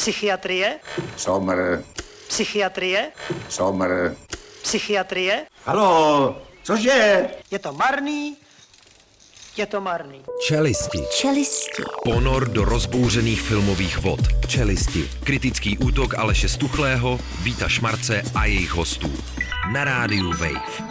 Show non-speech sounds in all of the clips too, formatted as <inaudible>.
Psychiatrie, Somr, psychiatrie, somr. psychiatrie. Halo, cože? Je to marný, je to marný. Čelisti. Čelisti. Ponor do rozbouřených filmových vod. Čelisti. Kritický útok Aleše Stuchlého, Víta Šmarce a jejich hostů. Na rádiu Wave.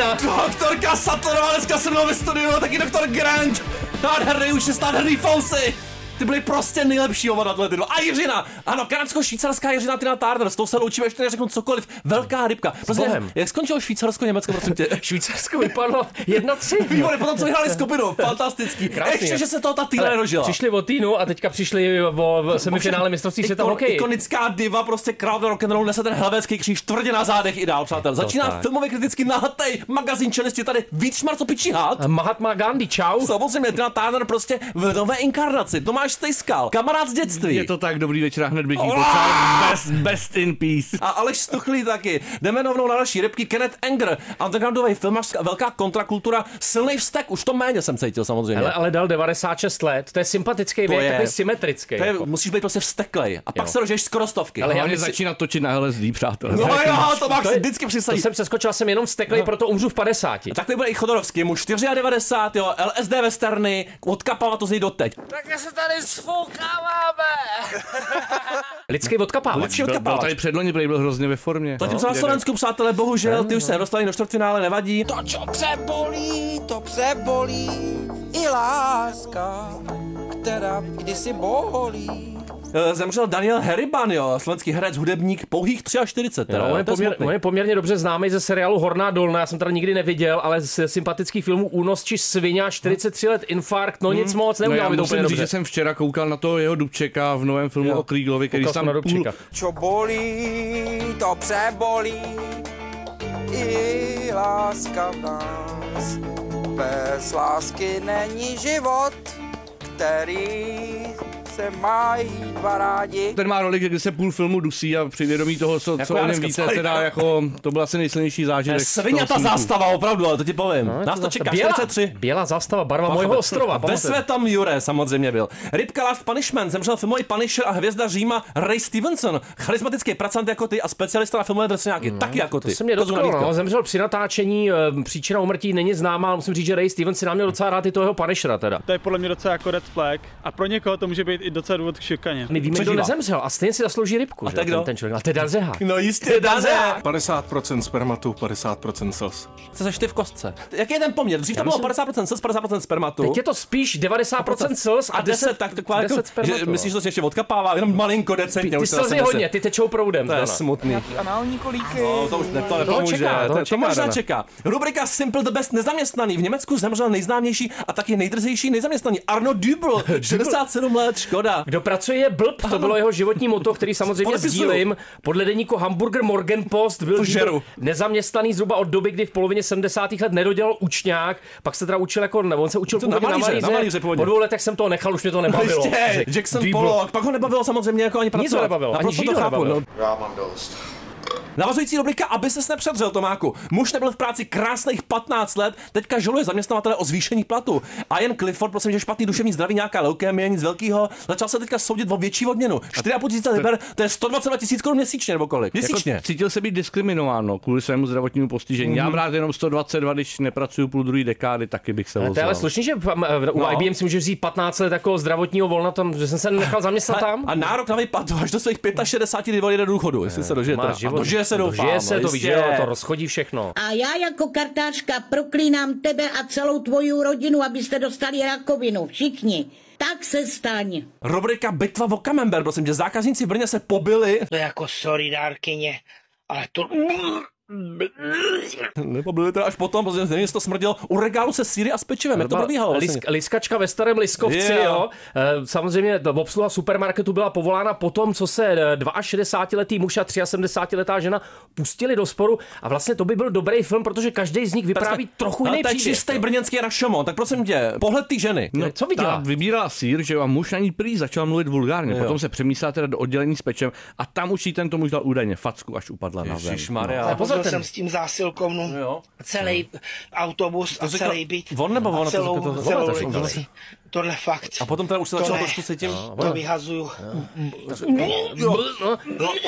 Zvetatina. Doktorka Sattlerová dneska se mnou ve studiu, taky doktor Grant. Nádherný už je nádherný Fousy. Ty byly prostě nejlepší oba na tyhle. A Jiřina! Ano, kanadsko-švýcarská Jiřina Tina Turner, s tou se loučíme, ještě neřeknu cokoliv. Velká rybka. Prostě, Bohem. jak skončilo Švýcarsko-Německo, prosím tě? <laughs> Švýcarsko vypadlo 1-3. Výborně, potom co vyhráli skupinu, <laughs> fantastický. Krásný. Ještě, že se toho ta Ale nedožila. Přišli o týnu a teďka přišli o semifinále mistrovství světa Ikon- hokeji. Ikonická diva, prostě král rock'n'roll nese ten helvécký kříž tvrdě na zádech i dál, přátel. Začíná tak. filmově kriticky nahatej magazín čelisti tady víc šmarco pičí had. Mahatma Gandhi, čau. Samozřejmě, Tina Turner prostě v nové inkarnaci. Tomáš Stejskal, kamarád z dětství. Je to tak, dobrý večer, a hned bych jí Olá! popřál best, best in peace. A Aleš Stuchlý taky. Jdeme rovnou na další rybky. Kenneth Anger, undergroundový filmař, velká kontrakultura, silný vztek, už to méně jsem cítil samozřejmě. Ale, ale dal 96 let, to je sympatický To věk, je- takový symetrický. to je, jako. musíš být prostě vzteklej. A pak Jo. se dožiješ skoro stovky. Ale já Hlavně myslím- začínat točit na LSD, přátelé. No jo, to máš To je- vždycky To přisadit. jsem přeskočil, jsem jenom steklej, proto umřu v 50. Takový byl i Chodorovský, mu 94, jo, LSD westerny, odkapala to z něj doteď. <laughs> Lidský odkapávač. Lidský Byl, byl odkapávač. tady předloni, byl hrozně ve formě. Zatímco na Slovensku, přátelé, bohužel, ty už se nedostali do čtvrtfinále, nevadí. To, čo přebolí, to přebolí i láska, která kdysi bolí. Eh, Zemřel Daniel Heriban, jo, slovenský herec, hudebník, pouhých 43, teda, No, jo, on, je poměr, on je poměrně dobře známý ze seriálu Horná dolna, já jsem teda nikdy neviděl, ale z sympatických filmů Únos či Svině, 43 let, infarkt, no nic moc, No neudělal já mi to musím úplně říct, dobře. že jsem včera koukal na to jeho Dubčeka v novém filmu Jo. o Kríglovi, který Koukal jsem tam na půl. Čo bolí, to přebolí i láska v nás. Bez lásky není život, který se mají dva rádi. ten má roli, kdy se půl filmu dusí a při vědomí toho, co, Jako co o něm víte, teda jako, to byl asi nejsilnější zážitek. Svině ta zástava, opravdu, ale to ti povím. No, Nás to čeká bělá, 43. Bělá zástava, barva mojho ostrova. Ve své tam Jure samozřejmě byl. Rybka Last Punishment, zemřel filmový Punisher a hvězda Říma Ray Stevenson. Charismatický pracant jako ty a specialista na filmové drsňáky, taky jako ty. To se mě dotklo, no. Zemřel při natáčení, eh, příčina umrtí není známá, ale musím říct, že Ray Stevens si nám měl docela rád i toho Punishera teda. To je podle mě docela jako red flag a pro někoho to může být i docela důvod k šikaně. My víme, kdo Přežívá. nezemřel a stejně si zaslouží rybku, že? to je kdo? ten, ten člověk. A to je Darzehák. No jistě, Dazák. 50% spermatu, 50% slz. Co seš ty v kostce? Jaký je ten poměr? Dřív to bylo myslím- 50% slz, 50% spermatu. Teď je to spíš 90% slz a 10, tak taková jako, 10 že spermatu. myslíš, že to ještě odkapává, jenom malinko decentně. Ty nese. hodně, ty tečou proudem. To je smutný. Anální kolíky. No, to už ne, to nepomůže. to, možná čeká. Rubrika Simple the Best nezaměstnaný. V Německu zemřel nejznámější a taky nejdrzejší nezaměstnaný Arno Dübel. 67 <laughs> let, škoda. Kdo pracuje je blb, to bylo jeho životní moto, který samozřejmě Podepisuju. sdílím. Podle deníku Hamburger Morgen Post byl žeru. nezaměstnaný zhruba od doby, kdy v polovině 70. let nedodělal učňák, pak se teda učil jako, nebo on se učil To na původně na malíře, malíře, na malíře po dvou letech jsem to nechal, už mě to nebavilo. Ještě, Řekl, Jackson. Pollock, pak ho nebavilo samozřejmě jako ani pracovat. ho nebavilo, ani to ho chápu, nebavilo. no. Já mám dost. Navazující rubrika, aby ses nepředřel, Tomáku. Muž nebyl v práci krásných 15 let, teďka žaluje zaměstnavatele o zvýšení platu. A jen Clifford, prosím, že špatný duševní zdraví, nějaká leukémie, nic velkého, začal se teďka soudit o větší odměnu. 4,5 tisíce liber, to je 122 tisíc korun měsíčně nebo kolik? Měsíčně. Jako cítil se být diskriminován no, kvůli svému zdravotnímu postižení. Mm-hmm. Já brát jenom 122, když nepracuju půl druhé dekády, taky bych se To je ale ozval. slušný, že v- u No. IBM si můžeš vzít 15 let jako zdravotního volna, tam, že jsem se nechal zaměstnat tam. A nárok na výplatu až do svých 65, kdy odjede do důchodu, jestli se dožije. Dožije se doufám. Dožije se, to víš, že jo, to rozchodí všechno. A já jako kartářka proklínám tebe a celou tvoji rodinu, abyste dostali rakovinu. Všichni. Tak se staň. Rubrika Bitva o Camembert, prosím tě, zákazníci v Brně se pobili. To jako sorry, dárkyně, ale to... Nebo byly teda až potom, protože nevím, jestli to smrdělo u regálu se síry a s pečivem. Jak to probíhalo? Vlastně? Lisk, liskačka ve starém Liskovci, Yeah. jo. Eh, Samozřejmě to obsluha supermarketu byla povolána potom, co se eh, 62-letý muž a 73-letá žena pustili do sporu a vlastně to by byl dobrý film, protože každý z nich vypráví trochu Ale jiný to je příběh. čistý brněnský Rashomon, tak prosím tě, pohled té ženy. No, co viděla? Ta vybírala sír, že jo, a muž na ní prý začal mluvit vulgárně. Jo. Potom se přemístila teda do oddělení s pečem a tam už jí tento muž dal údajně facku, až upadla na zem. Ježišmarja. Ten- jsem s tím zásilkovnu. Jo. Celý autobus a To celý byt. on nebo ona to celou, říkal, to- celou, ona to celou, říkala. Tohle fakt. A potom teda už se To začalo trošku. To vyhazuju. No,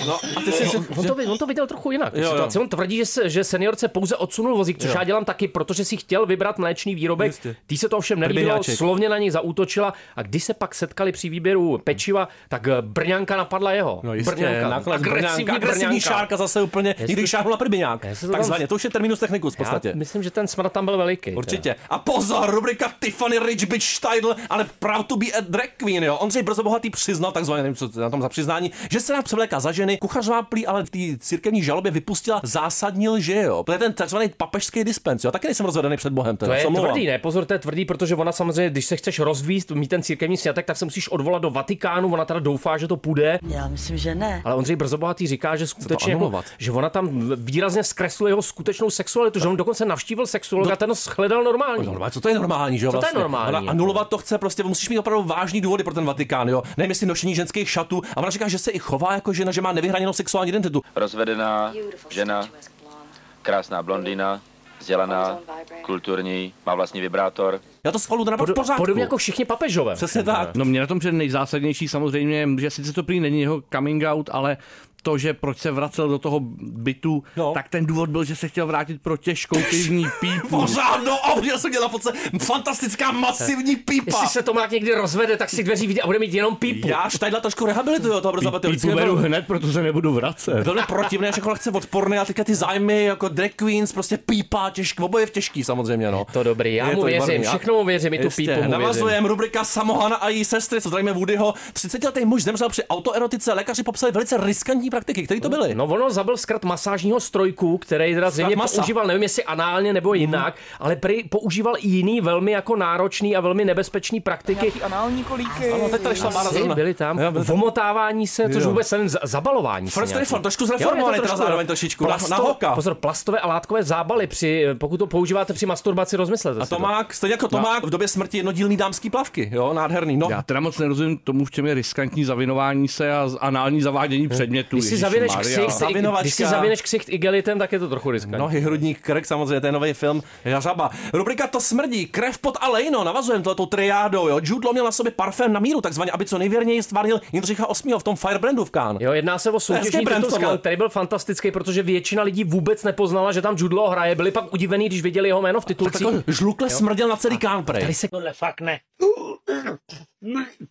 No, a ty jsi... on, to, on to viděl trochu jinak. Jo, jo. Situaci. On tvrdí, že, se, že seniorce pouze odsunul vozík, což Jo. já dělám taky, protože si chtěl vybrat mléčný výrobek. Jistě. Tý se to ovšem nelíbilo, slovně na něj zaútočila a když se pak setkali při výběru pečiva, tak eh, Brňanka napadla jeho. No jistě, Brňanka. nakonec agresivní, agresivní, šárka zase úplně, Jestli-. Jestli to tam- Takzvaně, to už je terminus technicus v podstatě. Myslím, že ten smrt tam byl veliký. Určitě. A pozor, rubrika Tiffany Rich Bitch Steidl, ale proud to be a drag queen, jo. Ondřej Brzo Bohatý přiznal, takzvaně, nevím, co na tom za přiznání, že se nám převléká za ženy. Kuchařová prý ale v té církevní žalobě vypustila zásadní lži, jo. To je ten takzvaný papežský dispens, jo. Taky nejsem rozvedený před Bohem. Teda. To je tvrdý, ne? Pozor, to je tvrdý, protože ona samozřejmě, když se chceš rozvíst, mít ten církevní snětek, tak se musíš odvolat do Vatikánu. Ona teda doufá, že to půjde. Já myslím, že ne. Ale Ondřej Brzobohatý říká, že skutečně jako, že ona tam výrazně zkresluje jeho skutečnou sexualitu, že on dokonce navštívil sexuologa, ten ho shledal normální. Normálně, co to je normální, že jo? Co to je vlastně? normální, Ona anulovat to chce, prostě musíš mít opravdu vážný důvody pro ten Vatikán, jo. Nevím, jestli nošení ženských šatů. A ona říká, že se i chová jako žena, že má nevyhraněnou sexuální identitu. Rozvedená žena, krásná blondýna, vzdělaná, kulturní, má vlastní vibrátor. Já to schvalu teda v Pod, pořádku. podobně jako všichni papežové. Přesně tak. No mě na tom přijde nejzásadnější samozřejmě, že sice to prý není jeho coming out, ale to, že proč se vracel do toho bytu, No. tak ten důvod byl, že se chtěl vrátit pro těžkou pivní pípu. Pořád, no, a já jsem měl na fotce fantastická masivní pípa. Jestli se Tomák někdy rozvede, tak si dveří vidí a bude mít jenom pípu. Já Štajdla trošku rehabilituju, to brzo Pípu beru hned, protože nebudu vracet. Velmi protivné, až jako chce odporný a teďka ty zájmy jako drag queens, prostě pípa, těžký, oboje v těžký samozřejmě, no. To dobrý, já Je mu to věřím, výborný. Všechno mu věřím, i tu Jistě, pípu mu věřím. Navazujeme rubrika Samohana a její sestry, co zdravíme Woodyho. 30-letý muž zemřel při autoerotice, lékaři popsali velice riskantní praktiky, které to byly. No ono zabil zkrat masážního strojku, který teda zřejmě používal, nevím jestli análně nebo jinak, ale prý používal i jiný velmi jako náročný a velmi nebezpečný praktiky. Nějaký anální kolíky. Ano, teď tady šla Mára Asi zrovna. byli tam. Jo, byli tam. Vomotávání se, což Jo. vůbec nevím, za- zabalování First reform, trošku to zreformovaný teda trošku- zároveň trošičku, na, na hoka. Pozor, plastové a látkové zábaly, při, pokud to používáte při masturbaci, rozmyslete A si to. Tomák, stejně jako Tomák v době smrti jednodílný dámský plavky, jo, nádherný. No, Já teda moc nerozumím tomu, v čem je riskantní zavinování se a anální zavádění předmětů. Když si zavineš ksicht, Zavinovačka. když si zavineš ksicht igelitem, tak je to trochu riskantní. Nohy, hrudník, krk, samozřejmě, to je nový film Jařaba. Rubrika To smrdí, krev pod a lejno, navazujeme tohletou triádou, jo. Jude Law měl na sobě parfém na míru, takzvaně, aby co nejvěrněji stvárnil Jindřicha VIII. v tom Firebrandu v Cannes. Jo, jedná se o soutěžní titul, který byl fantastický, protože většina lidí vůbec nepoznala, že tam Jude Law hraje. Byli pak udivení, když viděli jeho jméno v titulcích. Žlukle smrděl na celý Cannes, prej. Tady se Tohle fakt ne.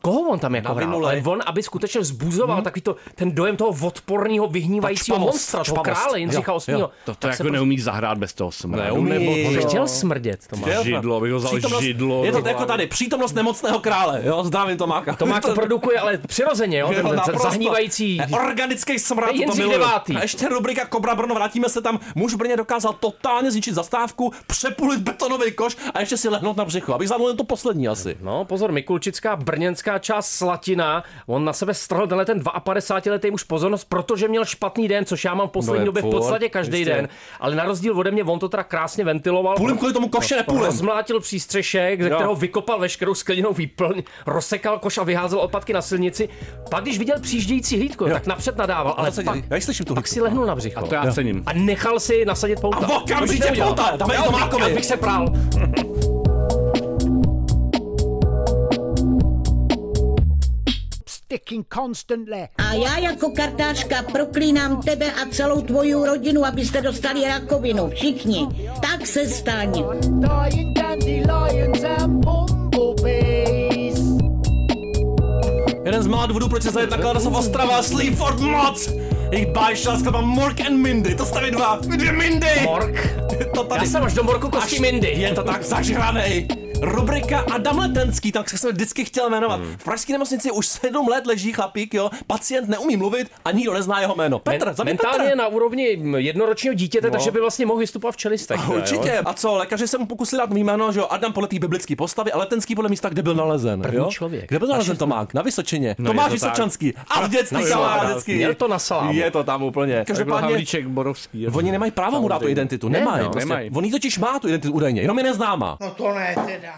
Koho on tam jako hrál? Ale on, aby skutečně vzbuzoval hmm. takový to, ten dojem toho odporného, vyhnívajícího špavost, monstra, toho krále Jindřicha VIII. To, to Tak jako se prostě- neumíš zahrát bez toho smradu. Neumí. Nebo On chtěl smrdět, to má. Chtěl? židlo, bych ho vzal Přítomnost- židlo. Je to jako tady, přítomnost nemocného krále, jo, zdravím Tomáka. To má <laughs> to produkuje, ale přirozeně, jo, <laughs> ten, zahnívající. Eh, Organický smrad, To to devátý. A ještě rubrika Kobra Brno, vrátíme se tam. Muž Brně dokázal totálně zničit zastávku, přepulit betonový koš a ještě si lehnout na břicho. Abych zamluvil to poslední asi. No, pozor, Mikulčická brněnská část Slatina, on na sebe strhl tenhle ten 52-letý muž pozornost, protože měl špatný den, což já mám v poslední No době v podstatě každý jistě. den, ale na rozdíl ode mě on to teda krásně ventiloval. Půlem kvůli tomu koše nepůlem. Rozmlátil přístřešek, ze Jo. kterého vykopal veškerou skleněnou výplň, rozsekal koš a vyházel odpadky na silnici. Pak, když viděl přijíždějící hlídko, tak napřed nadával, ale pak? Já slyším tu pak si lehnul na břicho. A to já cením. A nechal si nasadit pouta. A okamžitě pouta, dáme Já to Mákovi. Já bych se prál. <laughs> Sticking constantly. A já jako kartářka proklínám tebe a celou tvoji rodinu, abyste dostali rakovinu. Všichni. Tak se staň. Jeden z mála důvodů, proč se zajet nakládá se v Ostrava, Sleaford moc. Jejich bájšel skladba Mork and Mindy, to staví dva, dvě Mindy. Mork. To tady. Já jsem až do morku kostí Až- Mindy. Je to tak zažranej. Rubrika Adam Letenský, tak jsem se vždycky chtěl jmenovat. V pražské nemocnici už sedm let leží chlapík, jo. Pacient neumí mluvit a nikdo nezná jeho jméno. Petr, Men- mentálně Petr. je na úrovni jednoročního dítěte, No. takže by vlastně mohl vystupovat v čelistech. ne, Určitě. jo? A co, lékaři se mu pokusili dát jméno, že jo, Adam podle té biblické postavy a Letenský podle místa, kde byl nalezen. První jo? člověk. Kde byl nalezen. Tomák? Na Vysočině. No, Tomáš je to tak. Vysočanský. A v dětství No, kamarád jo, vždycky. měl to na salámu. Je to tam úplně. Každopádně, Borovský. oni nemají právo mu dát tu identitu. Ne, Nemají. prostě. Nemají. On jí totiž má tu identitu údajně, jenom je neznámá. No to ne teda.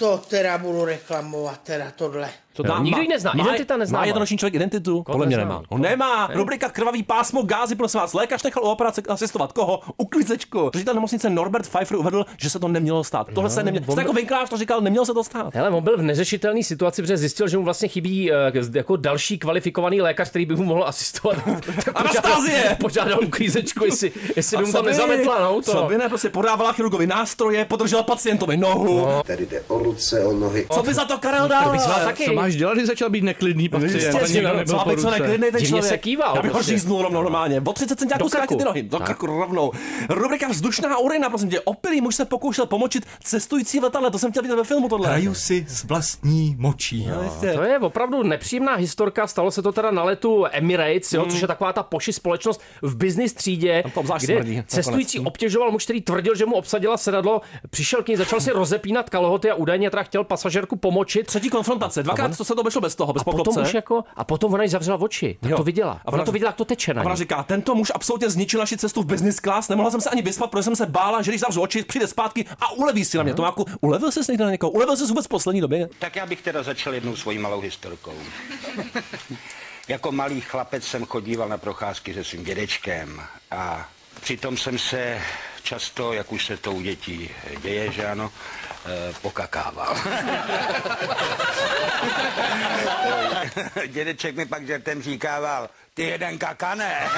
To teda budu reklamovat, teda tohle. To No, nikdo ji nezná, identita neznámá. Má jednoroční člověk identitu? Podle mě nezná? nemá. On nemá. Rubrika Krvavý pásmo gázy, prosím vás. Lékař nechal u operace asistovat koho? Uklízečku. Ředitel nemocnice Norbert Pfeiffer uvedl, že se to nemělo stát. Tohle se nemělo. on Jste jako Vinklář to říkal, nemělo se to stát. Hele, on byl v neřešitelné situaci, protože zjistil, že mu vlastně chybí eh, jako další kvalifikovaný lékař, který by mu mohl asistovat. <laughs> Anastázie! požádal- uklízečku, <laughs> jestli, jestli by mu tam nezametla na auto. Co by ne, prostě podávala chirurgovi nástroje, podržela pacientovi nohu. Tady jde o ruce, o nohy. Co by za to Karel dal? Co máš dělat, když začal být neklidný pacient? Jistě, a nikdo no, nebyl co, po aby co ruce? neklidnej ten člověk. se kýval Já bych ho prostě. říznul rovnou normálně. O 30 centiáků zkrátit ty nohy. Do Tak. krku rovnou. Rubrika Vzdušná urina, prosím tě. Opilý muž se pokoušel pomočit cestující v letadle. To jsem chtěl vidět ve filmu tohle. Hraju si s vlastní močí. No. To je opravdu nepříjemná historka, stalo se to teda na letu Emirates, jo, Mm. což je taková ta poši společnost v business třídě, kde cestující obtěžoval muž, který tvrdil, že mu obsadila sedadlo, přišel k ní, začal si rozepínat kalhoty a údajně teda chtěl pasažérku pomočit. Třetí konfrontace. Dvakrát to se to obešlo bez toho, bez A potom už jako, a potom ona jí zavřela oči, tak Jo. to viděla. A A ona- ona to viděla, jak to teče na A ona ní. říká, tento muž absolutně zničil naši cestu v business class, nemohla jsem se ani vyspat, protože jsem se bála, že když zavřu oči, přijde zpátky a uleví si na mě. Tomáku, ulevil jsi někde na někoho? Ulevil jsi vůbec v poslední době? Tak já bych teda začal jednou svojí malou historkou. <laughs> jako malý chlapec jsem chodíval na procházky se svým dědečkem a přitom jsem se často, jak už se to u dětí děje, že ano, pokakával. Dědeček mi pak žertem říkával, ty jeden kakane.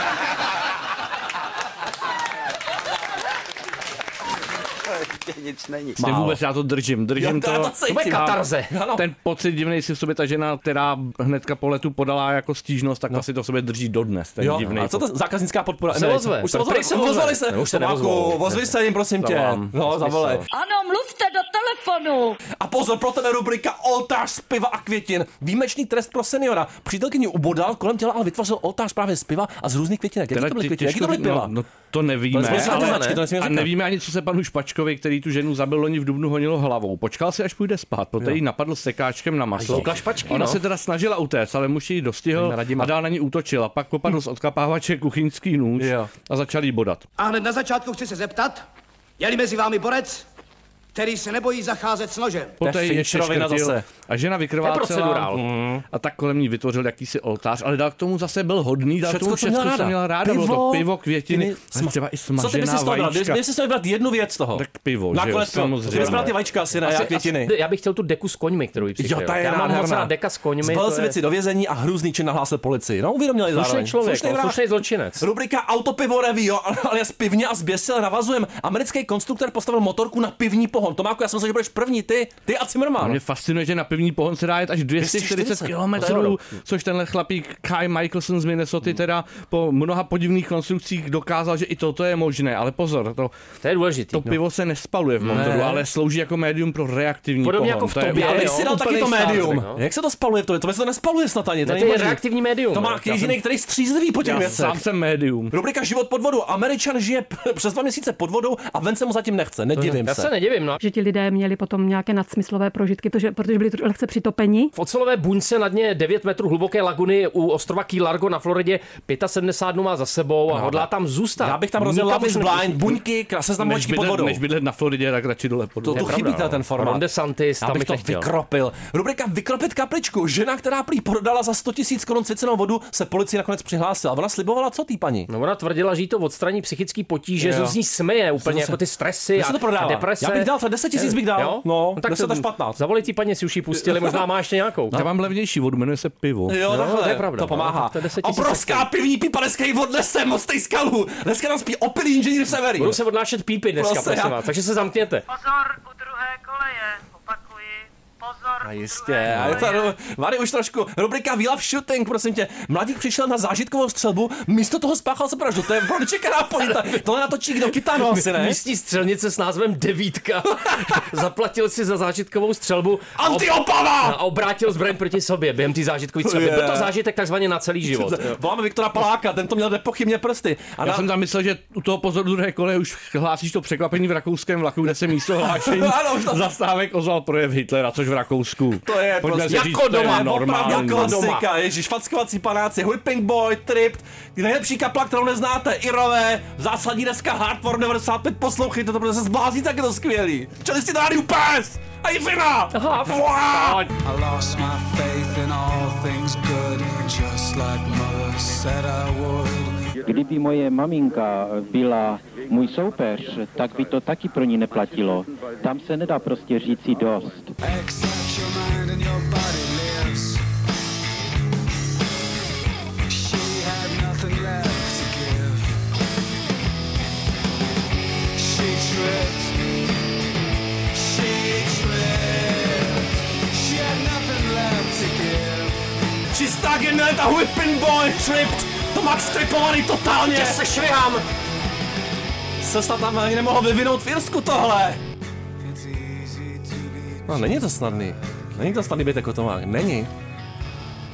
<laughs> Ještě nic není. Ty vůbec já to držím, držím Jo, to- já to. to cítím. To bude katarze. Ano. Ten pocit divný si v sobě ta žena, která hnedka po letu podala jako stížnost, tak asi to v sobě drží dodnes. Ten Jo, divný a co to zákaznická podpora? Se ozve. Už se se ozvali se. Ne, už se ozvi se jim, prosím tě. No, zavolej. Ano, mluvte do telefonu. A pozor, pro tebe rubrika Oltář z piva a květin. Výjimečný trest pro seniora. Přítelkyni ubodal kolem těla, ale vytvořil oltář právě z piva a z různých květinek. Jaký to byly květiny? Jaký to byly no, piva? no, to nevíme, To ale, nesmíme a nevíme ani, co se panu Špačkovi, který tu ženu zabil loni v Dubnu, honilo hlavou. Počkal si, až půjde spát, poté Jo. ji napadl sekáčkem na maso. Koukla Špačky, Ona no. se teda snažila utéct, ale muž ji dostihl a dál na ní útočil. A pak popadl z odkapávače kuchyňský nůž Jo. a začal jí bodat. A hned na začátku chci se zeptat, je-li mezi vámi borec, který se nebojí zacházet s nožem. Poté ji ještě zase. a žena je vykrvácela mm, a tak kolem ní vytvořil jakýsi oltář, ale dal k tomu zase byl hodný, dal Všecko, tomu co měla všechno, co ráda. měla ráda. Bylo to Pivo, pivo, květiny, květiny, ale třeba i Co ty bys smažená si z toho bral? vajíčka. Kdyby si vybrat jednu věc z toho. Tak pivo, že jo, Nakonec pivo. samozřejmě. Bral ty vajíčka asi, ne? Asi- květiny. asi- já bych chtěl tu deku s koňmi, kterou jí Jo, přikryl. ta je Já mám moc rád deka s koňmi. Zbalil to si je věci do vězení a hrůzný čin nahlásil policii. No, uvědomili Slušný zároveň. člověk, no, slušný zločinec. Rubrika Autopivo Revio, <laughs> ale z pivně a zběsil navazujem. Americký konstruktor postavil motorku na pivní pohon. Tomáku, já jsem myslel, že budeš první, ty, ty a A Zimmerman. mě fascinuje, že na pivní pohon se dá jet až 240 240 km, což tenhle chlapík Kai Michelson z Minnesota teda po mnoha podivných konstrukcích dokázal, že i toto je možné. Ale pozor, to, To je důležitý. to pivo se nespaluje v motoru, Ne. ale slouží jako médium pro reaktivní Podobně pohon. jako v To je tobě, Já úplný- bych si dal taky to médium. No. Jak se to spaluje tobě? To se to nespaluje snad ani. To Ne, není to je reaktivní médium. To má Já jsem- jediný, který střízlivý po těch Já věcech. sám jsem médium. Rubrika Život pod vodou. Američan žije přes dva měsíce pod vodou a ven se mu zatím nechce. Nedivím Já se. se nedivím, no. Že ti lidé měli potom nějaké nadsmyslové prožitky, protože, protože byli lehce přitopeni. V ocelové buňce na dně 9 metrů hluboké laguny u ostrova Key Largo na Floridě 75 dnů má za sebou a hodlá tam zůstat. Já bych tam Nikam Love is Blind, buňky, Než močky pod bydlet, vodou. než bydlet na Floridě, tak radši dole pod To, vodou. to pravda, chybí no. ten formát. Ron DeSantis, tam bych to nechtěl. vykropil. Rubrika Vykropit kapličku. Žena, která prý prodala za 100 000 korun svěcenou vodu, se policii nakonec přihlásila. Ona slibovala co tý paní? No ona tvrdila, že jí to odstraní psychický potíže, že z ní smeje úplně jako ty stresy a, se to prodává? a deprese. Já bych dal, třeba 10 tisíc bych dal. Jo? No, tak 10 až 15. Zavolej ty paní, si už ji pustili, možná má ještě nějakou. Já mám levnější vodu, jmenuje se pivo. Jo, No, takhle, to je pravda, to no, pomáhá. tak to je 10 000 Obrovská pivní pipa dneska ji odnesem od té skalu. Dneska nám spí opilý inženýr Severin. Budou se odnášet pípy dneska, Prostě prosím vás, takže se zamkněte. Pozor, u druhé koleje, opakuji, A jistě, a je to, Vary už trošku, rubrika We Love Shooting, prosím tě. Mladík přišel na zážitkovou střelbu, místo toho spáchal se vraždu, to je pro nečekaná pointa. Tohle natočí kdo kytanu asi, ne? Místní střelnice s názvem Devítka. <laughs> Zaplatil si za zážitkovou střelbu. a ob- Antiopava! A obrátil zbraň proti sobě během té zážitkové střelby. Je. Byl to zážitek takzvaně na celý život. <laughs> Voláme Viktora Paláka, ten to měl nepochybně prsty. A Já na... jsem tam myslel, že u toho pozoru druhé kole už hlásíš to překvapení v rakouském vlaku, kde se místo hlášení <laughs> Ano, už to- zastávek ozval projev Hitlera, což v Rakousku. To je Pojďme prostě říct, jako to je doma, normální. opravdu klasika, ježiš, fackovací panáci, Whipping Boy, Tripped, nejlepší kapla, kterou neznáte, Irové, zásadní deska Hardcore 95, poslouchejte to, protože se zblázní, tak je to skvělý. Čeli si rádiu pes! A! I lost my faith in all things good, just like mother said I would. Kdyby moje maminka byla můj soupeř, tak by to taky pro ní neplatilo. Tam se nedá prostě říci dost. Give. Čistá geneta, Whipping Boy, Tripped, to Max stripovaný totálně. Tě se švihám. Se snad tam ani nemohl vyvinout v Irsku tohle. No, není to snadný. Není to snadný být jako to má. Není.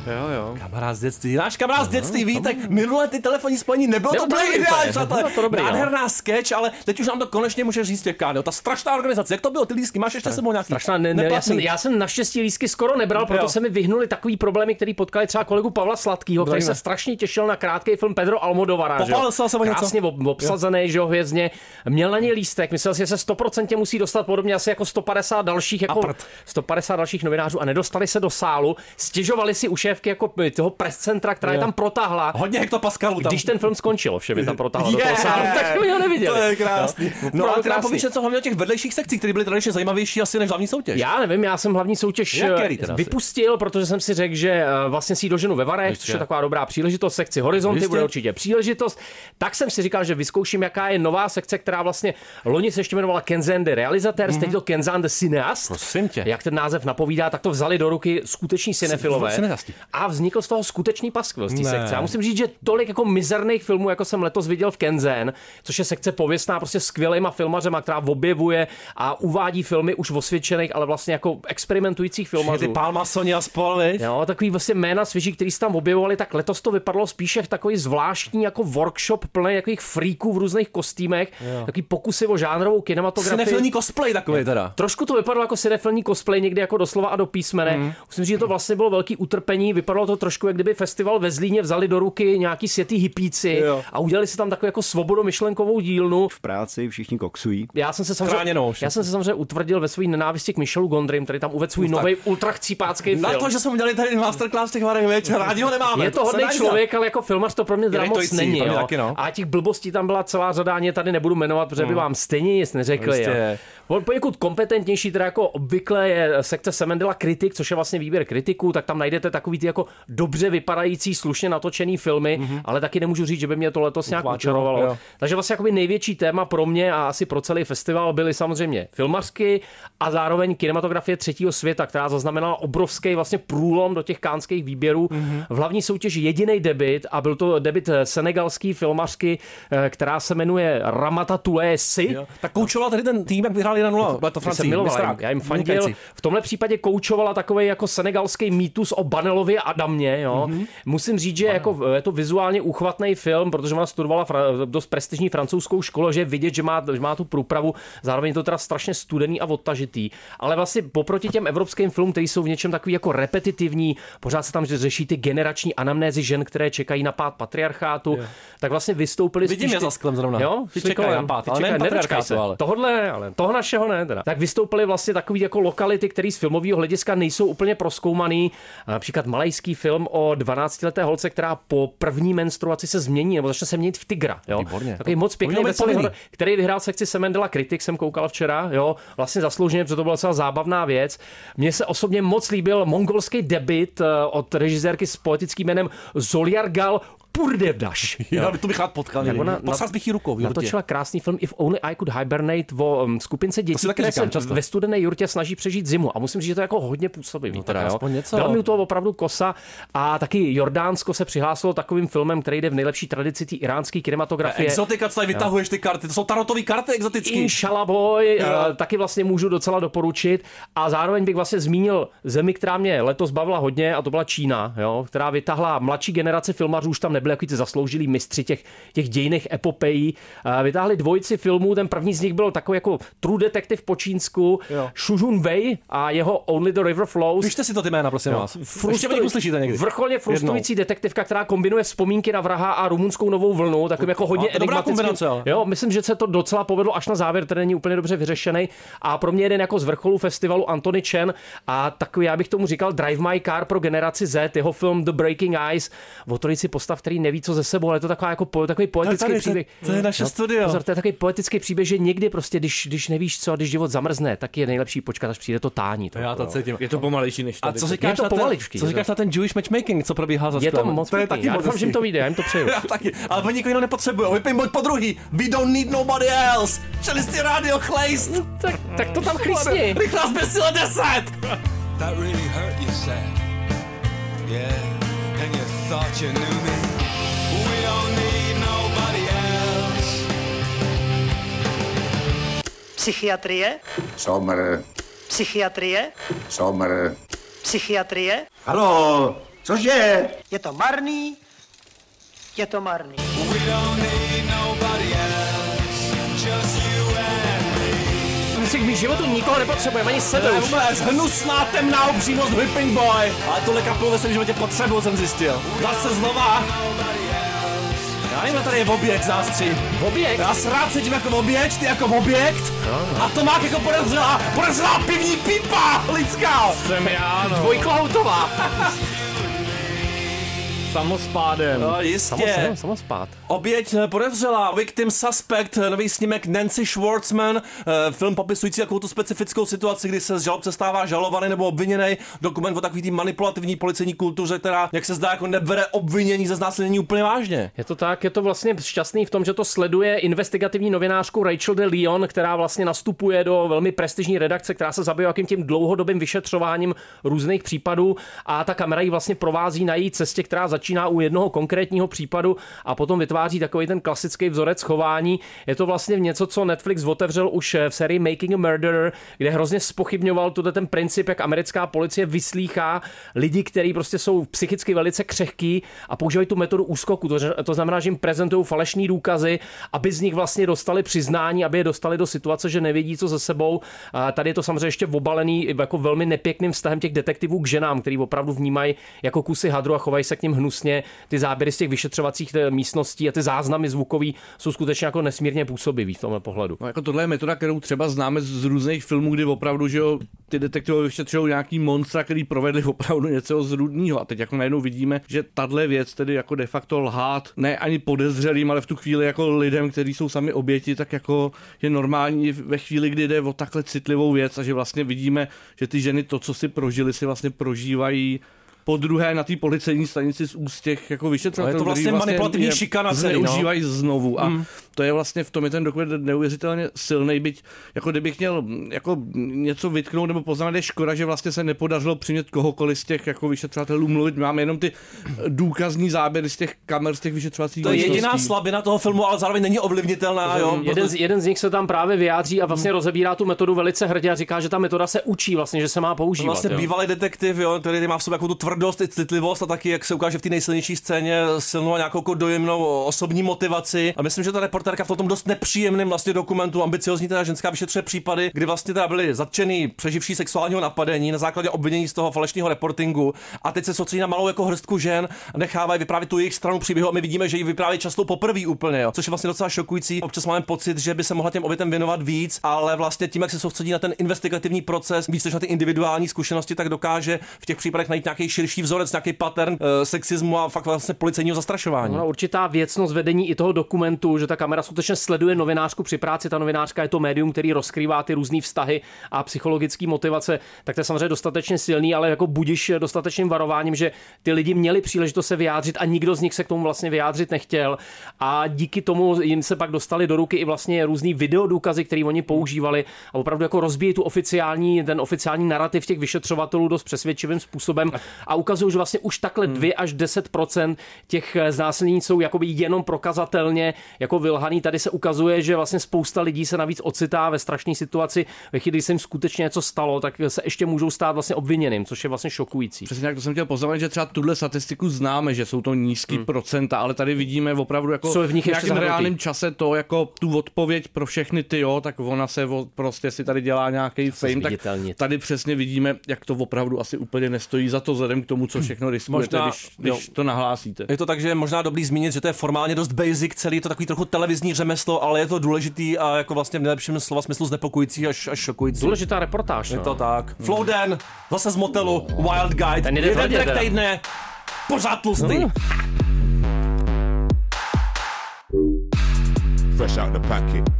Jo, jo. Kamarád z dětství, náš kamarád z dětství, Vítek, minule ty telefonní spojení nebylo to úplně ideální, přátelé. nebylo to dobrý, no. Nádherná sketch, ale teď už nám to konečně může říct těch Káňo. Ta strašná organizace, jak to bylo, ty lísky, máš ještě sebou nějaký Strašná, ne, ne, já, jsem, já jsem naštěstí lísky skoro nebral, proto Jo. se mi vyhnuli takový problémy, který potkali třeba kolegu Pavla Sladkýho, který se strašně těšil na krátký film Pedro Almodovara. že jo? Pochválil se o něco? Krásně ob, obsazený, že jo, hvězdně. Měl na něj lístek, myslel si, že se 100% musí dostat podobně asi jako 150 dalších, jako 150 dalších novinářů a nedostali se do sálu. Stěžovali si u šéfky jako toho press centra, která je tam protáhla. Hodně hektopaskalů tam. Když ten film skončil, ovšem je tam protáhla do toho sálu, tak jsme ho neviděli. To je krásný. No Opravdu a ty nám krásný. povíš něco hlavně o těch vedlejších sekcích, které byly tradičně zajímavější asi než hlavní soutěž. Já nevím, já jsem hlavní soutěž eh, teda vypustil, protože jsem si řekl, že eh, vlastně si ji doženu ve Varech, Ještě. což je taková dobrá příležitost. Sekci Horizonty Jistě. bude určitě příležitost. Tak jsem si říkal, že vyzkouším, jaká je nová sekce, která vlastně loni se ještě jmenovala Kenzan the Realizateur, mm-hmm. teď to Kenzan the Cineast. Prosím tě. Jak ten název napovídá, tak to vzali do ruky skuteční cinefilové. A vznikl z toho skutečný paskvil z té sekce. Já musím říct, že tolik jako mizerných filmů, jako jsem letos viděl v Kenzen, což je sekce pověstná prostě skvělýma filmařema, která objevuje a uvádí filmy už osvědčených, ale vlastně jako experimentujících filmařů. Ty Palma, Sony a spol, viď? Jo, takový vlastně jména svěží, který se tam objevovali, tak letos to vypadalo spíše takový zvláštní jako workshop plný takových freaků v různých kostýmech, Jo. takový pokusy o žánrovou kinematografii. Cinefilní cosplay takový teda. Trošku to vypadalo jako cinefilní cosplay, někdy jako doslova a do písmene. Mm. Musím říct, že to vlastně bylo velký utrpení. Vypadalo to trošku, jak kdyby festival ve Zlíně vzali do ruky nějaký světý hippíci Jo. a udělali si tam takovou jako svobodomyšlenkovou dílnu. V práci všichni koksují. Já jsem se samozřejmě, já jsem se samozřejmě utvrdil ve své nenávisti k Michelu Gondrym, který tam uvedl svůj No nový ultrachcípácký film. Na to, že jsme udělali tady masterclass těch varech, viď? rádi ho nemáme. Je to hodný člověk, ale jako filmař to pro mě teda moc není. taky, no. A těch blbostí tam byla celá řada, ani je tady nebudu jmenovat, protože by Hmm. vám stejně nic neřekli. Jistě. On poněkud kompetentnější, teda jako obvykle je sekce Semendela Kritik, což je vlastně výběr kritiků, tak tam najdete takový ty jako dobře vypadající, slušně natočený filmy, ale taky nemůžu říct, že by mě to letos nějak učarovalo. jo. Takže vlastně jakoby největší téma pro mě a asi pro celý festival byly samozřejmě filmařky a zároveň kinematografie třetího světa, která zaznamenala obrovský vlastně průlom do těch kánských výběrů. V hlavní soutěži jediný debit a byl to debit eh, senegalský filmařky, eh, která se jmenuje Ramata Tuesi. Jo. Tak koučoval tady ten tým, jak vyhráli 1-0. Byla to Francii. miloval, mistrák. já jim fandil. V tomhle případě koučovala takový jako senegalský mýtus o Banelovi a Adamě. Jo. Mhm. Mm-hmm. Musím říct, že jako, je to vizuálně úchvatný film, protože ona studovala fra- dost prestižní francouzskou školu, že je vidět, že má, že má tu průpravu. Zároveň je to teda strašně studený a odtažitý. Ale vlastně poproti těm evropským filmům, které jsou v něčem takový jako repetitivní, pořád se tam že řeší ty generační anamnézy žen, které čekají na pád patriarchátu, Jo. tak vlastně vystoupili Vidím je ty- za sklem zrovna. Jo, Ty čekají na pád, ale nedočkej patriarchátu, ale. Tohodle ne, ale toho našeho ne teda. Tak vystoupily vlastně takový jako lokality, které z filmového hlediska nejsou úplně proskoumaný. Například malajský film o 12-leté holce, která po první menstruaci se změní nebo začne se měnit v tigra. Jo? Výborně. Takový moc pěkný veselý který vyhrál sekci Semendela Kritik, jsem koukal včera, jo, vlastně zaslouženě, protože to byla celá zábavná věc. Mně se osobně moc líbil mongolský debit eh, od režisérky s poetickým jménem Zoliargal Purdevdaš. <laughs> Já by to bych rád potkal. Jak ona Potřas bych jí rukou. Natočila krásný film If Only I Could Hibernate o um, skupince dětí, které říkám se často. ve studené jurtě snaží přežít zimu. A musím říct, že to je jako hodně působivý. No, teda, jo. aspoň něco. Byla mi u toho opravdu kosa. A taky Jordánsko se přihlásilo takovým filmem, který jde v nejlepší tradici té iránské kinematografie. Exotika, co tady vytahuješ ty karty, to jsou tarotové karty exotický. Inshallah boy, eh, taky vlastně můžu docela doporučit. A zároveň bych vlastně zmínil zemi, která mě letos bavila hodně, a to byla Čína, jo, která vytahla mladší generaci filmařů, už tam nebyli jako ty zasloužilí mistři těch, těch dějných epopejí. Vytáhli dvojici filmů, ten první z nich byl takový jako True Detective po čínsku, Jo. Shu Jun Wei a jeho Only the River Flows. Pište si to ty jména, prosím Jo. vás. Frustru- uslyšíte někdy. Vrcholně frustrující detektivka, která kombinuje vzpomínky na vraha a rumunskou novou vlnu, takovým jako hodně A dobrá kombinace, ale. Jo, myslím, že se to docela povedlo až na závěr, ten není úplně dobře vyřešený. A pro mě jeden jako z vrcholů festivalu Anthony Chen a takový, já bych tomu říkal Drive My Car pro generaci Z, jeho film The Breaking Eyes, o trojici postav, který neví, co ze sebou, ale je to taková jako po, takový poetický tady, to- příběh. to je naše Jo, studio. Pozor, to je takový poetický příběh, že někdy prostě, když, když nevíš co, když život zamrzne, tak je nejlepší počkat, až přijde to tání. To, Já to cítím. Je to pomalejší než A tady. co Je říkáš, to na ten, co je říkáš to- na ten Jewish matchmaking, co probíhá za je to moc to je taky Já doufám, že jim to vyjde, já jim to přeju. <laughs> Já taky, ale oni nikoho jiného nepotřebují. Vypím buď po druhý. We don't need nobody else. Čelisti rádio chlejst. tak, tak to tam chlísni. Rychlá zbesile 10. That really hurt you, said. Yeah, and you thought you knew me. Psychiatrie? Sommer, Psychiatrie? sommer. Psychiatrie? Halo, cože? Je to marný? Je to marný. We don't need nobody else. Just you and me. My si k mým životu nikoho nepotřebujeme, ani sebe už. vůbec hnusná temná upřímnost Whipping Boy. Ale tohle kapelu ve svém životě potřebuju, jsem zjistil. Zase znova. Já nevím, tady je v objekt z nás tři. Objekt? Já se rád cítím jako objekt, ty jako objekt. A to má jako podezřelá, podezřelá pivní pipa lidská. Jsem já, no. Dvojkohoutová. Samospádem. No, jistě. Samo, samospát. Oběť eh, podezřelá, victim suspect, eh, nový snímek Nancy Schwartzman, eh, film popisující takovou tu specifickou situaci, kdy se z žalob se stává žalovaný nebo obviněný, dokument o takový té manipulativní policejní kultuře, která, jak se zdá, jako nebere obvinění ze znásilnění úplně vážně. Je to tak, je to vlastně šťastný v tom, že to sleduje investigativní novinářku Rachel de Leon, která vlastně nastupuje do velmi prestižní redakce, která se zabývá jakým tím dlouhodobým vyšetřováním různých případů a ta kamera ji vlastně provází na její cestě, která začíná u jednoho konkrétního případu a potom vytváří takový ten klasický vzorec chování. Je to vlastně něco, co Netflix otevřel už v sérii Making a Murderer, kde hrozně spochybňoval tuto ten princip, jak americká policie vyslýchá lidi, kteří prostě jsou psychicky velice křehký a používají tu metodu úskoku. To, znamená, že jim prezentují falešní důkazy, aby z nich vlastně dostali přiznání, aby je dostali do situace, že nevědí, co ze sebou. A tady je to samozřejmě ještě obalený jako velmi nepěkným vztahem těch detektivů k ženám, který opravdu vnímají jako kusy hadru a chovají se k ním hnusně. Ty záběry z těch vyšetřovacích eh, místností a ty záznamy zvukový jsou skutečně jako nesmírně působivý v tomhle pohledu. No jako tohle je metoda, kterou třeba známe z různých filmů, kdy opravdu, že jo, ty detektivové vyšetřují nějaký monstra, který provedli <laughs> opravdu něco zrůdného. A teď jako najednou vidíme, že tahle věc tedy jako de facto lhát, ne ani podezřelým, ale v tu chvíli jako lidem, kteří jsou sami oběti, tak jako je normální ve chvíli, kdy jde o takhle citlivou věc a že vlastně vidíme, že ty ženy to, co si prožili, si vlastně prožívají po druhé na té policejní stanici z úst těch jako vyšetřovatelů. No, je to vlastně který manipulativní šikana celý, no. Zneužívají znovu a Mm. to je vlastně v tom je ten dokument neuvěřitelně silný, byť jako kdybych měl jako něco vytknout nebo poznat, je škoda, že vlastně se nepodařilo přimět kohokoliv z těch jako vyšetřovatelů mluvit. Máme jenom ty důkazní záběry z těch kamer, z těch vyšetřovacích To je jediná slabina toho filmu, ale zároveň není ovlivnitelná. Jo? Jeden, z, jeden z nich se tam právě vyjádří a vlastně rozebírá tu metodu velice hrdě a říká, že ta metoda se učí vlastně, že se má používat. Vlastně jo. bývalý detektiv, jo, který má v sobě jako tu tvrdost i citlivost a taky, jak se ukáže v té nejsilnější scéně, silnou a nějakou jako dojemnou osobní motivaci. A myslím, že ta reportérka v tom dost nepříjemném vlastně dokumentu, ambiciozní teda ženská vyšetřuje případy, kdy vlastně teda byli zatčený přeživší sexuálního napadení na základě obvinění z toho falešného reportingu a teď se soustředí na malou jako hrstku žen a nechávají vyprávět tu jejich stranu příběhu a my vidíme, že ji vypráví často poprvé úplně, jo. což je vlastně docela šokující. Občas máme pocit, že by se mohla těm obětem věnovat víc, ale vlastně tím, jak se soustředí na ten investigativní proces, víc než na ty individuální zkušenosti, tak dokáže v těch případech najít nějaký širší nejčastější vzorec, nějaký pattern uh, sexismu a fakt vlastně policejního zastrašování. No, určitá věcnost vedení i toho dokumentu, že ta kamera skutečně sleduje novinářku při práci. Ta novinářka je to médium, který rozkrývá ty různé vztahy a psychologické motivace, tak to je samozřejmě dostatečně silný, ale jako budiš dostatečným varováním, že ty lidi měli příležitost se vyjádřit a nikdo z nich se k tomu vlastně vyjádřit nechtěl. A díky tomu jim se pak dostali do ruky i vlastně různý videodůkazy, které oni používali a opravdu jako rozbíjí tu oficiální, ten oficiální narrativ těch vyšetřovatelů dost přesvědčivým způsobem a ukazují, že vlastně už takhle 2 až 10% těch znásilnění jsou jakoby jenom prokazatelně jako vylhaný. Tady se ukazuje, že vlastně spousta lidí se navíc ocitá ve strašné situaci, ve chvíli, kdy se jim skutečně něco stalo, tak se ještě můžou stát vlastně obviněným, což je vlastně šokující. Přesně tak, to jsem chtěl poznamenat, že třeba tuhle statistiku známe, že jsou to nízký hmm. procenta, ale tady vidíme opravdu jako Co je v nich zahrnutý? reálném čase to jako tu odpověď pro všechny ty jo, tak ona se o- prostě si tady dělá nějaký fame, tak tady přesně vidíme, jak to opravdu asi úplně nestojí za to vzhledem k tomu, co všechno riskujete, Možná- když, když jo. to nahlásíte. Je to tak, že je možná dobrý zmínit, že to je formálně dost basic, celý je to takový trochu televizní řemeslo, ale je to důležitý a jako vlastně v nejlepším slova smyslu znepokojící až, až šokující. Důležitá reportáž. Je no. to tak. Flowden, zase z motelu, Wild Guide, Ten jde jeden tvrdě track týdne, pořád tlustý. No. Fresh out the packet,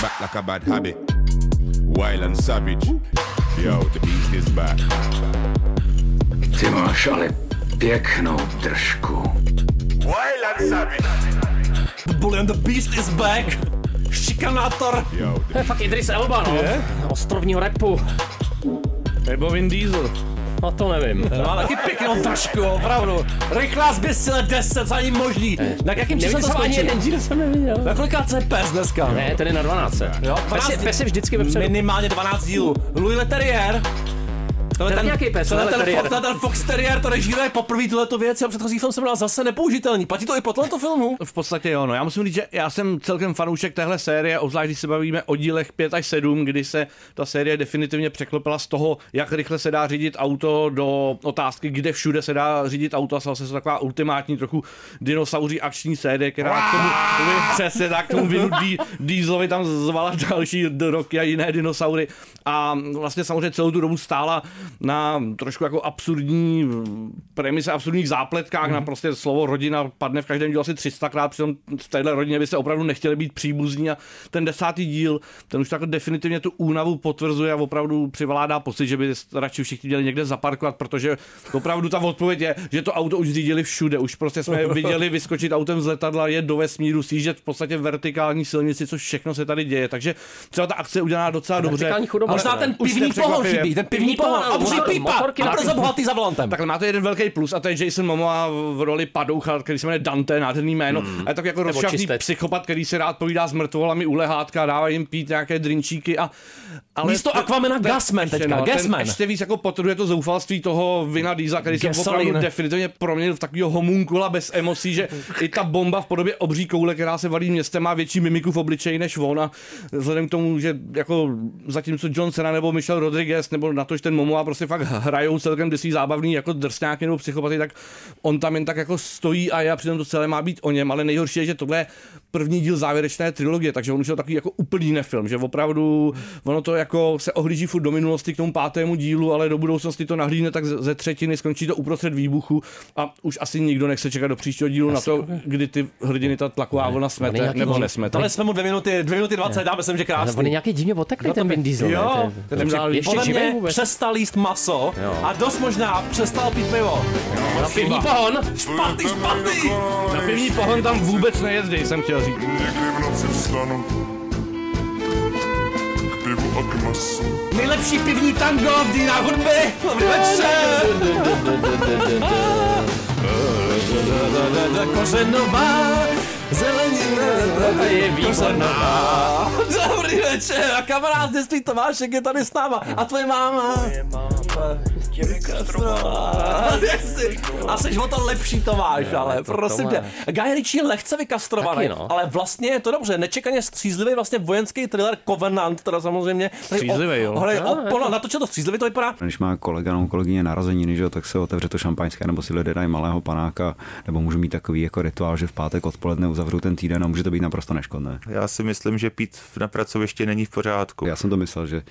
back like a bad habit. Wild and savage. Yo, the beast is back. Ty máš ale pěknou držku. Bully and the Beast is back. Šikanátor. To je fakt Idris Elba, no. Je? Ostrovního repu. Nebo Vin Diesel. No to nevím. Má taky pěknou držku, opravdu. Rychlá zběsile 10, za ním možný. Na jakým číslem to jsem ani skončí? jeden díl jsem neviděl. Na kolika je pes dneska? Ne, ten je na 12. Jo, Pes je, pes je vždycky vepředu. Minimálně 12 dílů. Louis Leterrier. To To je nějaký pes, to je Louis ten, Leterrier. Fox, to je ten Fox Terrier, to režíruje poprvé tuhle věc a předchozí film jsem byl zase nepoužitelný. Platí to i po tomto filmu? V podstatě jo, no. Já musím říct, že já jsem celkem fanoušek téhle série, obzvlášť když se bavíme o dílech 5 až 7, kdy se ta série definitivně překlopila z toho, jak rychle se dá řídit auto, do otázky, kde všude se dá řídit auto. A stala se to taková ultimátní trochu dinosauří akční série, která k tomu, tomu přesně tak, tomu Vinu Dí- Dieselovi tam zvala další roky a jiné dinosaury. A vlastně samozřejmě celou tu dobu stála na trošku jako absurdní premise, absurdních zápletkách, na prostě slovo rodina padne v každém dílu asi 300krát, přitom v téhle rodině byste opravdu nechtěli být příbuzní a ten desátý díl, ten už tak definitivně tu únavu potvrzuje a opravdu přivládá pocit, že by radši všichni měli někde zaparkovat, protože opravdu ta odpověď je, že to auto už řídili všude, už prostě jsme <laughs> viděli vyskočit autem z letadla, jet do vesmíru, sjíždět v podstatě vertikální silnici, což všechno se tady děje. Takže třeba ta akce je udělaná docela dobře. Vertikální chudoba. Možná ten pivní pohon chybí, ten pivní pohon, a pípa, a brzo bohatý za volantem. Takhle máte jeden velký plus a to je Jason Momoa v roli padoucha, který se jmenuje Dante, nádherný jméno. Hmm. A je tak jako rozšafný psychopat, který se rád povídá s mrtvolami u lehátka, dává jim pít nějaké drinčíky a ale Místo to- Aquamana ten- Gasman ještě teďka, no, Gasman. ještě víc jako potrhuje to zoufalství toho Vina Diesla, který se opravdu definitivně proměnil v takového homunkula bez emocí, že <laughs> i ta bomba v podobě obří koule, která se valí městem, má větší mimiku v obličeji než on. A vzhledem k tomu, že jako zatímco John Cena nebo Michelle Rodriguez nebo na to, že ten Momoa prostě fakt hrajou celkem desí zábavný jako drsňáky nebo psychopaty, tak on tam jen tak jako stojí a já přitom to celé má být o něm, ale nejhorší je, že tohle je první díl závěrečné trilogie, takže on už je takový jako úplný nefilm, že opravdu ono to jako se ohlíží furt do minulosti k tomu pátému dílu, ale do budoucnosti to nahlídne tak ze třetiny, skončí to uprostřed výbuchu a už asi nikdo nechce čekat do příštího dílu na to, kdy ty hrdiny ta tlaková vlna smete nějaký nebo nesmete. Tohle jsme mu dvě minuty, dvě minuty 20, já myslím, že Ale krásný. on je nějaký divně oteklý, ten Vin Diesel. Jo, ne? Ten- ten- ještě Podle živý mě vůbec. přestal jíst maso Jo. a dost možná přestal pít pivo. Na pivní pohon. Špatný, špatný! Na pivní pohon tam vůbec nejezdí, jsem chtěl říct. Někdy v noci vstanu masu. Nejlepší pivní tango v dýnách hudby. Dobrý večer. <laughs> Kořenová zelenina je výborná. <laughs> Dobrý večer a kamarád z dětství Tomášek je tady s náma. A tvoje máma? Jsi- <laughs> A jsi o to lepší Tomáš, ale to prosím tě. Guy Ritchie je lehce vykastrovaný, no. ale vlastně je to dobře. Nečekaně střízlivý vlastně vojenský thriller Covenant, teda samozřejmě. Střízlivý, jo. Hele, je opona, natočil to střízlivě, to vypadá. Když má kolega nebo kolegyně narozeniny, že, jo, tak se otevře to šampaňské, nebo si lidé dají malého panáka, nebo můžu mít takový jako rituál, že v pátek odpoledne uzavřu ten týden a může to být naprosto neškodné. Já si myslím, že pít na pracovišti není v pořádku. Já jsem to myslel, že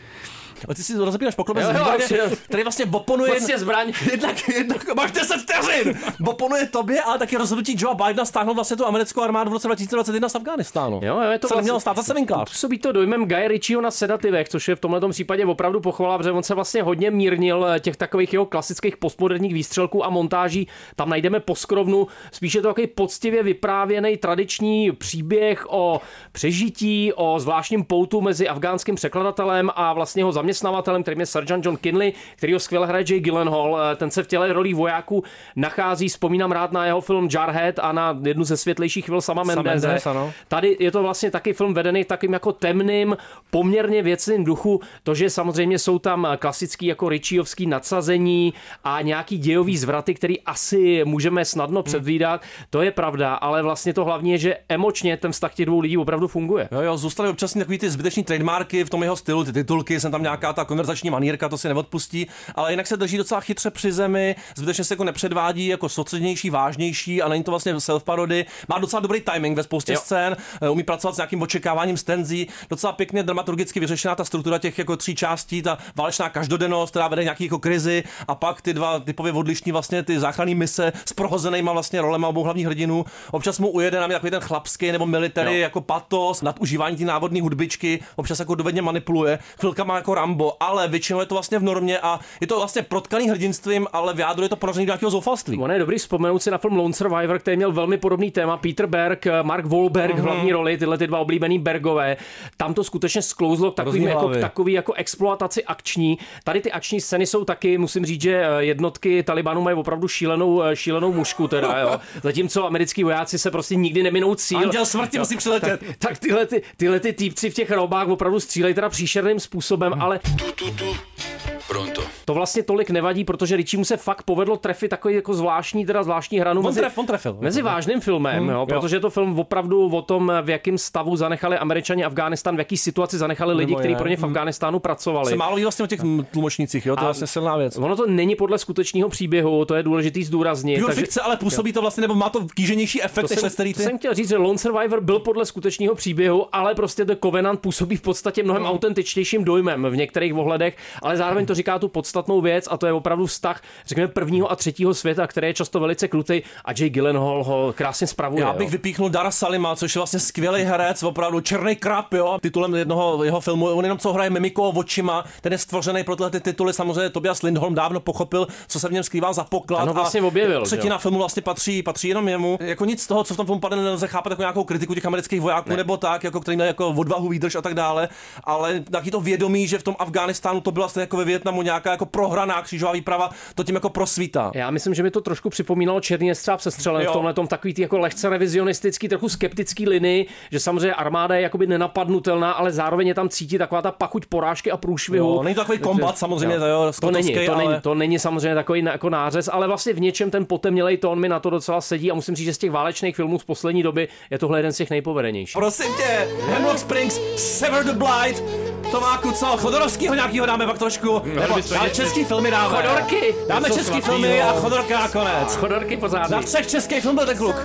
Ale ty si rozebíráš poklopec Jo, jo, výborně, jo. který vlastně oponuje Vlastně zbraň. <laughs> Jednak, jednak máš 10 vteřin. Oponuje tobě, ale taky rozhodnutí Joe Bidena stáhnout vlastně tu americkou armádu v roce 2021 z Afganistánu. Jo, jo, je to se nemělo stát zase vinkář. Působí to dojmem Guy Ritchieho na sedativech, což je v tomhle případě opravdu pochvala, protože on se vlastně hodně mírnil eh, těch takových jeho klasických postmoderních výstřelků a montáží. Tam najdeme poskrovnu, spíše to takový poctivě vyprávěný tradiční příběh o přežití, o zvláštním poutu mezi afgánským překladatelem a vlastně jeho zaměstnavatelem, kterým je Sergeant John Kinley, který ho skvěle hraje Jay Gyllenhaal. Eh, Ten se v těle rolí vojáků nachází, vzpomínám rád na jeho film Jarhead a na jednu ze světlejších chvil sama Mendeze. Mendes, ano. Tady je to vlastně taky film vedený takým jako temným, poměrně věcným duchu. To, že samozřejmě jsou tam klasický jako Ritchiovský nadsazení a nějaký dějový zvraty, který asi můžeme snadno předvídat, to je pravda, ale vlastně to hlavní je, že emočně ten vztah těch dvou lidí opravdu funguje. Jo, jo, zůstaly občas takový ty zbyteční trademarky v tom jeho stylu, ty titulky, jsem tam nějaká ta konverzační manírka, to si neodpustí, ale jinak se drží docela chytře při zemi, zbytečně se jako nepředvádí jako sociálnější, vážnější a není to vlastně self-parody. Má docela dobrý timing ve spoustě Jo. scén, eh, umí pracovat s nějakým očekáváním stenzí, docela pěkně dramaturgicky vyřešená ta struktura těch jako tří částí, ta válečná každodennost, která vede nějaký jako krizi a pak ty dva typově odlišní vlastně ty záchranné mise s prohozenýma vlastně rolema obou hlavních hrdinů. Občas mu ujede na mě takový ten chlapský nebo military Jo. jako patos, nadužívání ty návodní hudbičky, občas jako dovedně manipuluje, chvilka má jako Rambo, ale většinou je to vlastně v normě a je to vlastně protkaný hrdinstvím, ale v jádru je to do nějakého zoufalství. Ono je dobrý vzpomenout si na film Lone Survivor, který měl velmi podobný téma. Peter Berg, Mark Wahlberg, Mhm. mm-hmm. hlavní roli, tyhle ty dva oblíbený Bergové. Tam to skutečně sklouzlo k takovým, jako, k takový jako exploataci akční. Tady ty akční scény jsou taky, musím říct, že eh, jednotky Talibanu mají opravdu šílenou, eh, šílenou mušku teda, jo. <laughs> Zatímco americký vojáci se prostě nikdy neminou cíl. Anděl smrti musí přiletět. Tak, tak tyhle, ty, tyhle ty týpci v těch robách opravdu střílejí teda příšerným způsobem, Mhm. ale Bye. Pronto. to vlastně tolik nevadí, protože Richie se fakt povedlo trefit takový jako zvláštní, teda zvláštní hranu On mezi, tref- on trefil. mezi vážným filmem, Hmm, jo, jo. protože je to film opravdu o tom, v jakém stavu zanechali američani Afghánistán, v jaký situaci zanechali lidi, kteří pro ně v Afghánistánu pracovali. Se málo ví vlastně o těch tlumočnících, jo, to je vlastně silná věc. Ono to není podle skutečného příběhu, to je důležitý zdůraznit. Pure fikce, ale působí to vlastně, nebo má to kýženější efekt, to než jsem, Lestery to jsem chtěl říct, že Lone Survivor byl podle skutečného příběhu, ale prostě The Covenant působí v podstatě mnohem Hmm. autentičtějším dojmem v některých ohledech, ale zároveň to říká tu podstatnou věc a to je opravdu vztah, řekněme, prvního a třetího světa, který je často velice krutý a Jay Gyllenhaal ho krásně spravuje. Já bych jo. vypíchnul Dara Salima, což je vlastně skvělý herec, opravdu černý krab, jo. Titulem jednoho jeho filmu, on jenom co hraje mimikou očima, ten je stvořený pro tyhle ty tituly, samozřejmě Tobias Lindholm dávno pochopil, co se v něm skrývá za poklad. Ho vlastně a objevil, Třetina jo. filmu vlastně patří, patří jenom jemu. Jako nic z toho, co v tom filmu padne, nelze chápat jako nějakou kritiku těch amerických vojáků Ne. nebo tak, jako který měl jako odvahu, výdrž a tak dále, ale taky to vědomí, že v tom Afghánistánu to byla stejně jako ve Větnamu nějaká jako prohraná křížová výprava, to tím jako prosvítá. Já myslím, že mi to trošku připomínalo Černý jestřáb se střelem v tomhle tom takový ty jako lehce revizionistický, trochu skeptický linii, že samozřejmě armáda je jakoby nenapadnutelná, ale zároveň je tam cítit taková ta pachuť porážky a průšvihu. Jo, není to takový kombat samozřejmě, to jo, to není, to, ale- není, to není samozřejmě takový jako nářez, ale vlastně v něčem ten potemnělej tón mi na to docela sedí a musím říct, že z těch válečných filmů z poslední doby je tohle jeden z těch nejpovedenějších. Prosím tě, Hemlock Springs, Sever the Blight, Tomáku, co, Chodorovskýho nějakýho dáme pak trošku, nebo dáme český filmy dáme. Chodorky! Dáme Něco český filmy a Chodorka nakonec. Chodorky pořádný. Na třech českých film byl ten kluk.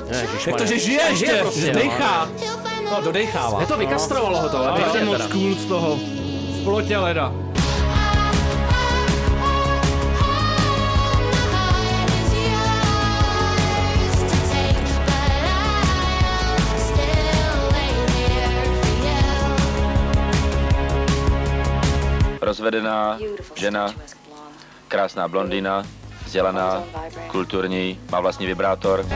Jak to, že žije Žije ještě, prostě, že no. dejchá. No, dodejchává. Je to vykastrovalo ho to, ale moc cool z toho. V plotě leda. Rozvedená žena, krásná blondýna, vzdělaná, kulturní, má vlastní vibrátor.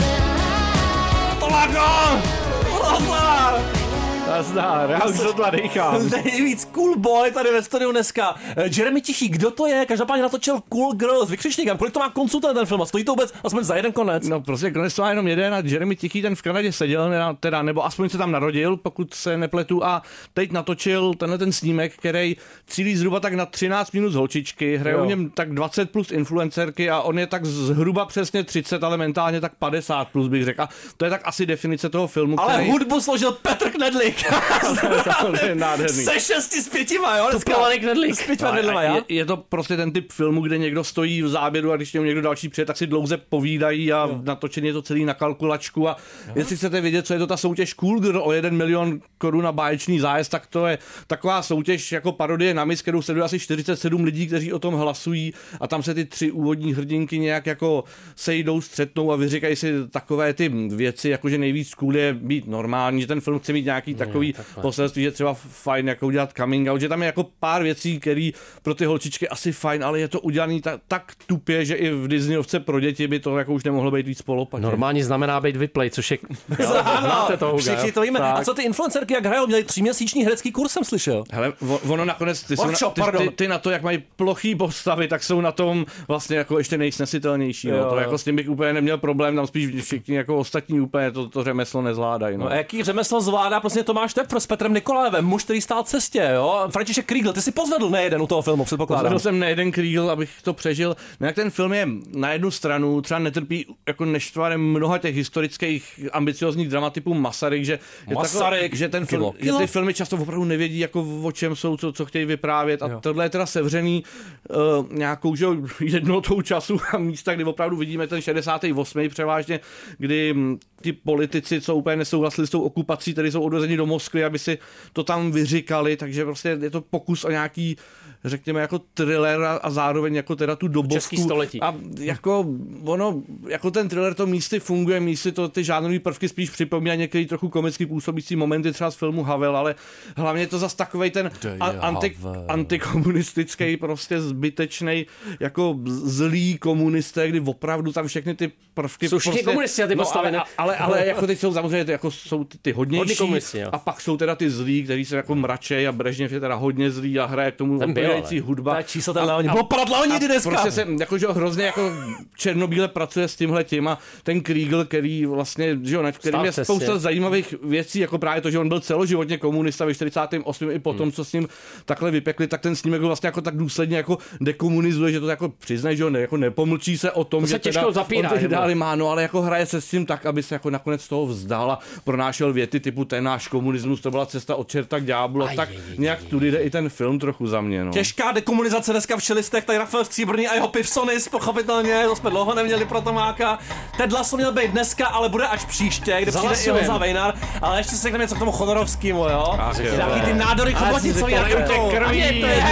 Nazdar, já už to dechám. <laughs> Nejvíc cool boy tady ve studiu dneska. Jeremy Tichý, kdo to je? Každopádně natočil Cool Girl s vykřičníkem. Kolik to má konců ten, ten film? A stojí to vůbec aspoň za jeden konec? No prostě konec to má jenom jeden a Jeremy Tichý ten v Kanadě seděl, teda- nebo aspoň se tam narodil, pokud se nepletu a teď natočil tenhle ten snímek, který cílí zhruba tak na 13 minut z holčičky, hrajou Jo. v něm tak 20 plus influencerky a on je tak zhruba přesně 30, ale mentálně tak 50 plus bych řekl. A to je tak asi definice toho filmu, Ale který... hudbu složil Petr Knedlich. <laughs> Nádherný. Se šesti z pětima, jo? dneska. Tupkovaný knedlík. S pětima A- knedlema, a já? je, je, to prostě ten typ filmu, kde někdo stojí v záběru a když němu někdo další přijde, tak si dlouze povídají a natočený je to celý na kalkulačku a jestli chcete vědět, co je to ta soutěž Cool Girl o 1 milion korun na báječný zájezd, tak to je taková soutěž jako parodie na mis, kterou sleduje asi 47 lidí, kteří o tom hlasují a tam se ty tři úvodní hrdinky nějak jako sejdou, střetnou a vyříkají si takové ty věci, jako že nejvíc cool je být normální, že ten film chce mít nějaký takový poselství, že třeba fajn jako udělat coming out, že tam je jako pár věcí, které pro ty holčičky asi fajn, ale je to udělaný tak, tak tupě, že i v Disneyovce pro děti by to jako už nemohlo být víc polopačně. Normální znamená být vyplay, což je... <laughs> Znáte to, všichni to víme. A co ty influencerky, jak hrajou? Měli tříměsíční herecký kurz, jsem slyšel. Hele, ono nakonec, ty, jsou na, ty, ty, ty, na to, jak mají plochý postavy, tak jsou na tom vlastně jako ještě nejsnesitelnější. No. Jo, To jo. jako s tím bych úplně neměl problém, tam spíš všichni jako ostatní úplně to, to řemeslo nezvládají. No. No a jaký řemeslo zvládá prostě Tomáš Tepr s Petrem Nikolájevem, muž, který stál cestě, jo? František Kriegel, ty si pozvedl nejeden u toho filmu, předpokládám. Pozvedl jsem nejeden kríl, abych to přežil. No jak ten film je na jednu stranu, třeba netrpí jako neštvarem mnoha těch historických ambiciozních dramatypů Masaryk, že, je Masaryk, Tako, že ten kilo, film, kilo. že ty filmy často opravdu nevědí, jako o čem jsou, co, co chtějí vyprávět a tohle je teda sevřený uh, nějakou že, jo, <laughs> jednotou času a místa, kdy opravdu vidíme ten 68. převážně, kdy hm, ti politici, co úplně nesouhlasili s tou okupací, tedy jsou odvezeni do Moskvy, aby si to tam vyříkali, takže prostě je to pokus o nějaký řekněme, jako thriller a, a zároveň jako teda tu dobovku. Český století. A jako ono, jako ten thriller to místy funguje, místy to ty žánrové prvky spíš připomíná některý trochu komicky působící momenty třeba z filmu Havel, ale hlavně je to zas takovej ten a, anti, antikomunistický, prostě zbytečný jako zlý komunisté, kdy opravdu tam všechny ty prvky Jsou prostě, komunisti ty postavy, ale, ne? Ale, ale, jako teď jsou samozřejmě ty, jako jsou ty, ty hodnější jo. a pak jsou teda ty zlí, kteří se jako mračej a Brežněv je teda hodně zlý a hraje k tomu ale. hudba. Je číslo ten Leonid. Bylo padat Leonidy dneska. Prostě se jako, že hrozně jako černobíle pracuje s tímhle tím a ten Kriegel, který vlastně, že jo, na kterým je spousta zajímavých věcí, jako právě to, že on byl celoživotně komunista ve 48. i potom, Hmm. co s ním takhle vypekli, tak ten snímek vlastně jako tak důsledně jako dekomunizuje, že to jako přiznají, že jo, ne, jako nepomlčí se o tom, To se že těžko teda zapírá, on ty má, no, ale jako hraje se s tím tak, aby se jako nakonec toho vzdal a pronášel věty typu ten náš komunismus, to byla cesta od čerta k ďáblu, tak nějak tudy jde i ten film trochu za mě, no. Těžká dekomunizace dneska v čelistech, tady Rafael Stříbrný a jeho Pivsonis, pochopitelně, to jsme dlouho neměli pro Tomáka. Ted Lasso měl být dneska, ale bude až příště, kde přijde i. Honza Vejnar, ale ještě si řekneme něco k tomu Chodorovskému, jo? Nějaký ty nádory si jak to, je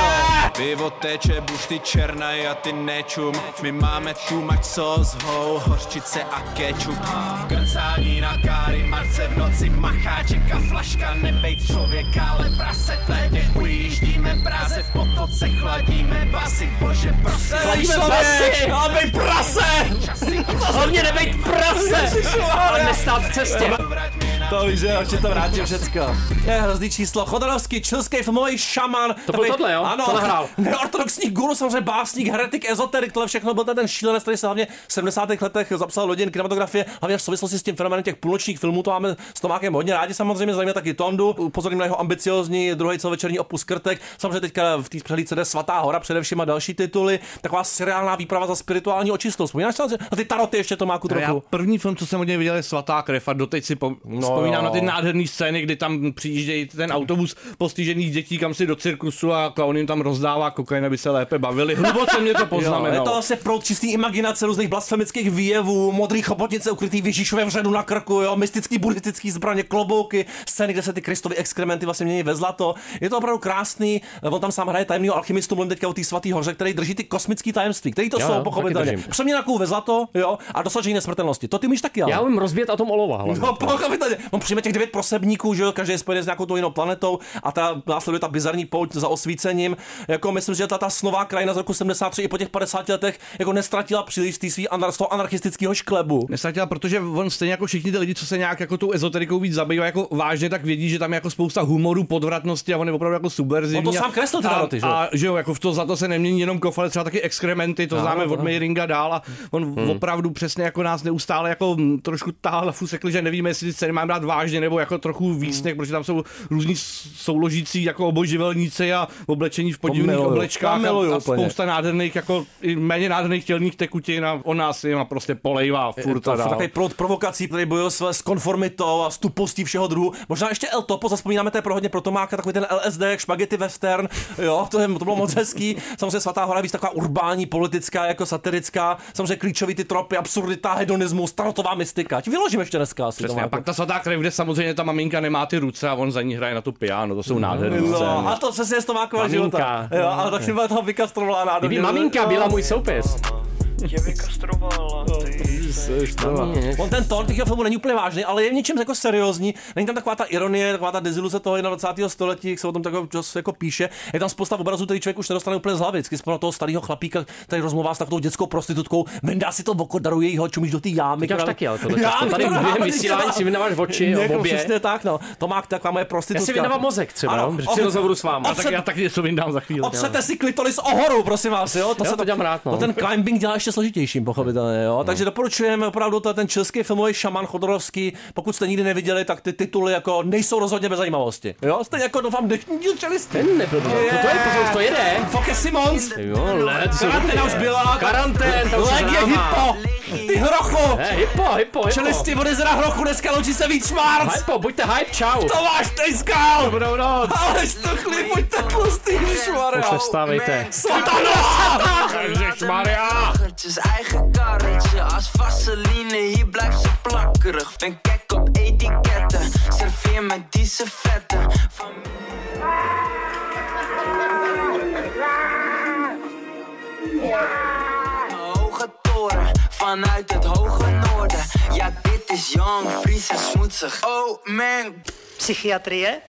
Pivo teče, bušty černaj a ty nečum My máme tu mať sos, ho, hořčice a kečup Krcání na káry, marce v noci, macháček a flaška Nebejt člověka, ale prase tlédě Ujíždíme práze, v potoce chladíme basy. Bože, prosím. Chladíme basy, ale bej prase! Hlavně nebejt prase, ale nestát v cestě. To víš, že jo, že to vrátím všecko. Je hrozný číslo. Chodorovský, čilský filmový šaman. To byl tohle, jo? Ano, To nahrál. <laughs> Neortodoxní guru, samozřejmě básník, heretik, ezoterik, tohle všechno byl ten, ten šílenec, který se hlavně v 70. letech zapsal do dějin kinematografie, hlavně v souvislosti s tím fenoménem těch půlnočních filmů, to máme s Tomákem hodně rádi, samozřejmě zajímá taky Tondu, upozorním na jeho ambiciozní druhý celovečerní opus Krtek, samozřejmě teďka v té přehlídce jde Svatá hora především a další tituly, taková seriálná výprava za spirituální očistou. Vzpomínáš na ty taroty ještě Tomáku Já trochu? první film, co jsem od něj viděl, je Svatá krev a doteď si po, no vzpomínám jo. na ty nádherné scény, kdy tam přijíždějí ten autobus postižených dětí kam si do cirkusu a klaun jim tam rozdává kokain, aby se lépe bavili. Hluboce mě to <laughs> Jo, je poznamenalo. to vlastně proud čistý imaginace různých blasfemických výjevů, modrý chobotnice ukrytý v Ježíšově vředu na krku, jo, mystický buddhistický zbraně, klobouky, scény, kde se ty Kristovy exkrementy vlastně mění ve zlato. Je to opravdu krásný. On tam sám hraje tajemného alchymistu, mluvím teďka o té svatý hoře, který drží ty kosmické tajemství, který to Jo, jsou pochopitelně. Přeměna ve zlato, jo, a dosažení nesmrtelnosti. To ty umíš taky, ale. Já umím rozbít atom olova. hlavně. No, pochopitelně. On přijme těch devět prosebníků, že jo, každý je spojený s nějakou tou jinou planetou a ta následuje ta bizarní pouť za osvícením. Jako myslím, že ta, ta snová krajina z roku 73 i po těch 50 letech jako nestratila příliš té svý anar, z toho anarchistického šklebu. Nestratila, protože on stejně jako všichni ty lidi, co se nějak jako tou ezoterikou víc zabývají jako vážně, tak vědí, že tam je jako spousta humoru, podvratnosti a on je opravdu jako subverzivní. On to a- sám kreslil ty a, naroty, že a, že jo, jako v to za to se nemění jenom kof, ale třeba taky exkrementy, to Ano, známe od ano. Meiringa dál a on Hmm. opravdu přesně jako nás neustále jako trošku tahal na fusekli, že nevíme, jestli ty scény máme brát vážně nebo jako trochu výsměch, protože tam jsou různí souložící jako obojživelníci a oblečení v podivných oblečkách a, a spousta nádherných jako i méně nádherných tělních tekutin a on nás jim a prostě polejvá furt to a dál. takový plod provokací, který bojuje s, s konformitou a s tupostí všeho druhu. Možná ještě El Topo, zaspomínáme, to je pro hodně pro Tomáka, takový ten LSD, špagety western, jo, to, je, to bylo moc hezký. Samozřejmě Svatá hora je víc taková urbání, politická, jako satirická. Samozřejmě klíčový ty tropy, absurdita, hedonismus, tarotová mystika. Ti vyložím ještě dneska asi. Přesně, a pak ta svatá krev, kde samozřejmě ta maminka nemá ty ruce a on za ní hraje na tu piano, to jsou nádherné No, a to přesně je z Tomákova Maminka. života. Jo, ale tak si byla toho vykastrovala nádherně. Maminka byla můj soupis. Tě vykastrovala, ty. On ten tón těch filmů není úplně vážný, ale je v něčem jako seriózní. Není tam taková ta ironie, taková ta deziluze toho 21. století, jak se o tom tak čas jako píše. Je tam spousta obrazů, který člověk už nedostane úplně z hlavy. Vždycky spolu toho starého chlapíka, který rozmluvá s takovou dětskou prostitutkou, vendá si to oko, daruje jí ho, čumíš do té jámy. Která- taky, ale tohle <laughs> Já. Tady to během vysílání si vydáváš oči Jako obě. Přesně tak, no. To má taková moje Já prostitutka. si vydávám mozek třeba, Ano. no, při rozhovoru s vámi. A tak já taky něco vyndám za chvíli. Otřete si klitoris o horu, prosím vás, jo? Jo, to dělám rád, no. To ten climbing dělá ještě složitějším, pochopitelně, jo? Takže doporučujeme opravdu to, ten český filmový šaman Chodorovský. Pokud jste nikdy neviděli, tak ty tituly jako nejsou rozhodně bez zajímavosti. Jo? Stejně jako doufám dnešní díl čelisty. Ten nebyl, to, to je, pozor, to jede. Foke Simons. Jo, let, Karanténa už byla. Karantén, to už je hypo. Ty hrochu. Ne, hypo, hypo, hypo. Čelisti od jezera hrochu, dneska loučí se víc šmárc. Hypo, buďte hype, čau. Tomáš Tejskal. Dobrou noc. Ale stuchli, buďte tlustý, šmarja. Už nevstávejte. Satana! Ježišmarja! Karretjes, eigen karretje Als vaseline, hier blijft ze plakkerig Ben gek op etiketten Serveer me die servetten Van Een hoge toren vanuit het hoge noorden. Ja, dit is jong, Fries en smoetsig. Oh man, Psychiatrie?